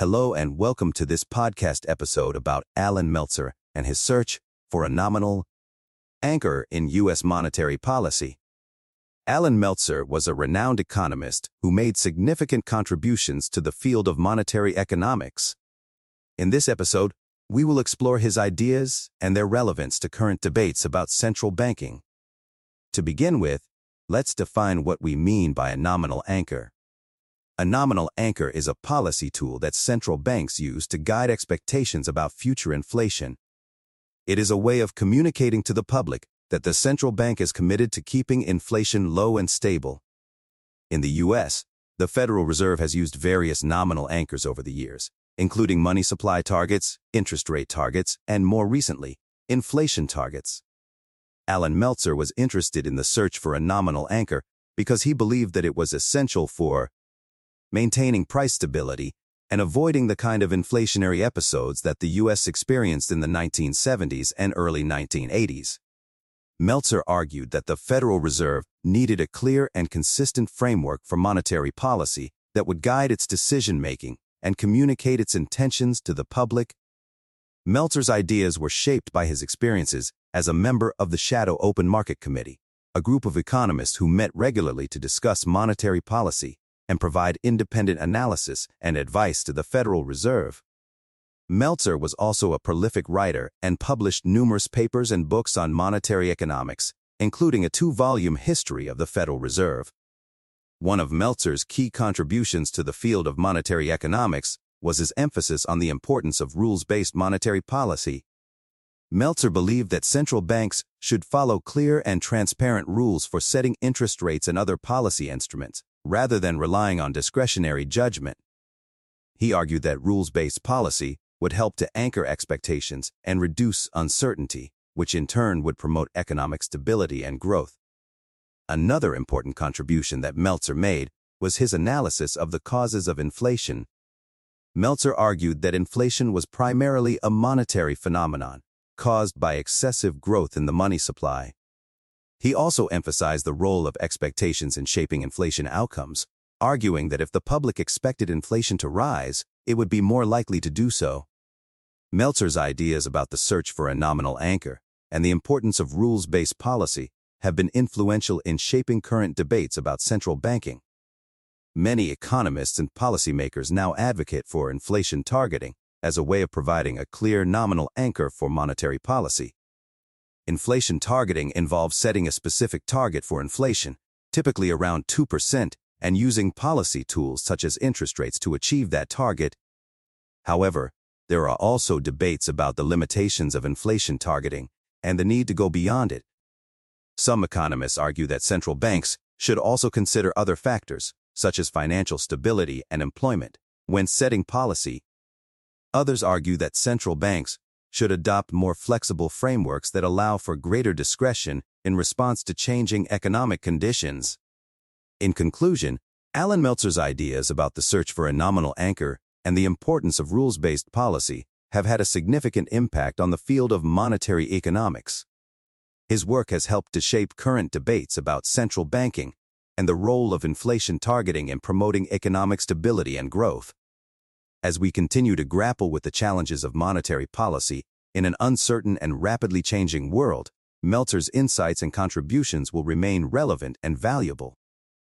Hello and welcome to this podcast episode about Allan Meltzer and his search for a nominal anchor in U.S. monetary policy. Allan Meltzer was a renowned economist who made significant contributions to the field of monetary economics. In this episode, we will explore his ideas and their relevance to current debates about central banking. To begin with, let's define what we mean by a nominal anchor. A nominal anchor is a policy tool that central banks use to guide expectations about future inflation. It is a way of communicating to the public that the central bank is committed to keeping inflation low and stable. In the U.S., the Federal Reserve has used various nominal anchors over the years, including money supply targets, interest rate targets, and more recently, inflation targets. Allan Meltzer was interested in the search for a nominal anchor because he believed that it was essential for maintaining price stability, and avoiding the kind of inflationary episodes that the U.S. experienced in the 1970s and early 1980s. Meltzer argued that the Federal Reserve needed a clear and consistent framework for monetary policy that would guide its decision-making and communicate its intentions to the public. Meltzer's ideas were shaped by his experiences as a member of the Shadow Open Market Committee, a group of economists who met regularly to discuss monetary policy and provide independent analysis and advice to the Federal Reserve. Meltzer was also a prolific writer and published numerous papers and books on monetary economics, including a two-volume history of the Federal Reserve. One of Meltzer's key contributions to the field of monetary economics was his emphasis on the importance of rules-based monetary policy. Meltzer believed that central banks should follow clear and transparent rules for setting interest rates and other policy instruments, rather than relying on discretionary judgment. He argued that rules-based policy would help to anchor expectations and reduce uncertainty, which in turn would promote economic stability and growth. Another important contribution that Meltzer made was his analysis of the causes of inflation. Meltzer argued that inflation was primarily a monetary phenomenon, caused by excessive growth in the money supply. He also emphasized the role of expectations in shaping inflation outcomes, arguing that if the public expected inflation to rise, it would be more likely to do so. Meltzer's ideas about the search for a nominal anchor and the importance of rules-based policy have been influential in shaping current debates about central banking. Many economists and policymakers now advocate for inflation targeting as a way of providing a clear nominal anchor for monetary policy. Inflation targeting involves setting a specific target for inflation, typically around 2%, and using policy tools such as interest rates to achieve that target. However, there are also debates about the limitations of inflation targeting and the need to go beyond it. Some economists argue that central banks should also consider other factors, such as financial stability and employment, when setting policy. Others argue that central banks should adopt more flexible frameworks that allow for greater discretion in response to changing economic conditions. In conclusion, Allan Meltzer's ideas about the search for a nominal anchor and the importance of rules-based policy have had a significant impact on the field of monetary economics. His work has helped to shape current debates about central banking and the role of inflation targeting in promoting economic stability and growth. As we continue to grapple with the challenges of monetary policy in an uncertain and rapidly changing world, Meltzer's insights and contributions will remain relevant and valuable.